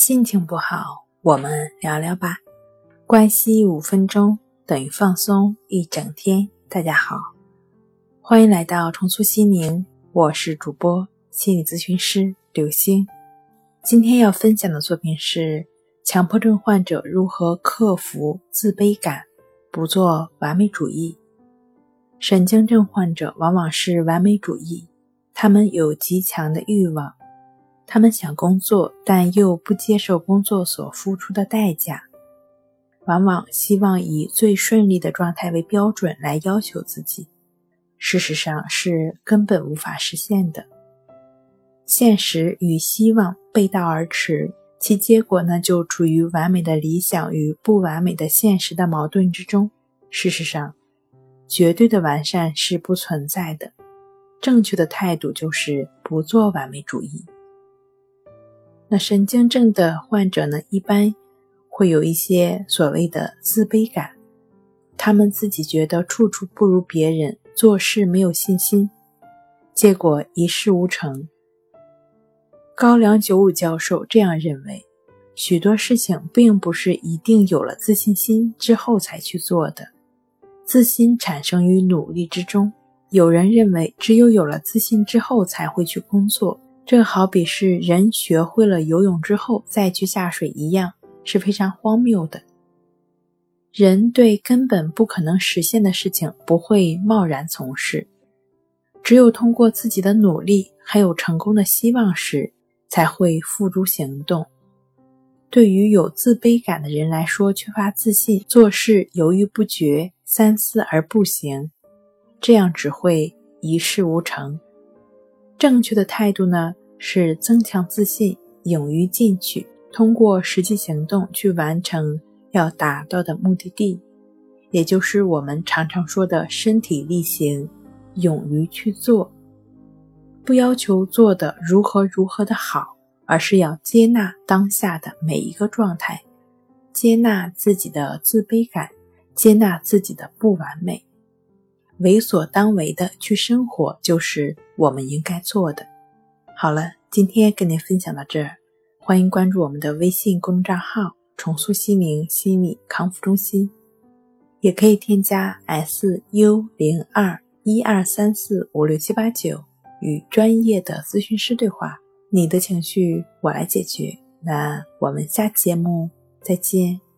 心情不好，我们聊聊吧。关系五分钟等于放松一整天。大家好，欢迎来到重塑心灵，我是主播心理咨询师刘星。今天要分享的作品是强迫症患者如何克服自卑感，不做完美主义。神经症患者往往是完美主义，他们有极强的欲望。他们想工作，但又不接受工作所付出的代价，往往希望以最顺利的状态为标准来要求自己，事实上是根本无法实现的。现实与希望背道而驰，其结果呢，就处于完美的理想与不完美的现实的矛盾之中。事实上，绝对的完善是不存在的，正确的态度就是不做完美主义。那神经症的患者呢，一般会有一些所谓的自卑感，他们自己觉得处处不如别人，做事没有信心，结果一事无成。高良九五教授这样认为，许多事情并不是一定有了自信心之后才去做的，自信产生于努力之中。有人认为，只有有了自信之后才会去工作。这好比是人学会了游泳之后再去下水一样，是非常荒谬的。人对根本不可能实现的事情不会贸然从事，只有通过自己的努力还有成功的希望时，才会付诸行动。对于有自卑感的人来说，缺乏自信，做事犹豫不决，三思而不行，这样只会一事无成。正确的态度呢？是增强自信，勇于进取，通过实际行动去完成要达到的目的地，也就是我们常常说的身体力行，勇于去做。不要求做的如何如何的好，而是要接纳当下的每一个状态，接纳自己的自卑感，接纳自己的不完美，为所当为的去生活，就是我们应该做的。好了，今天跟您分享到这儿，欢迎关注我们的微信公众账号“重塑心灵心理康复中心”，也可以添加 s u 零二一二三四五六七八九与专业的咨询师对话。你的情绪我来解决。那我们下期节目再见。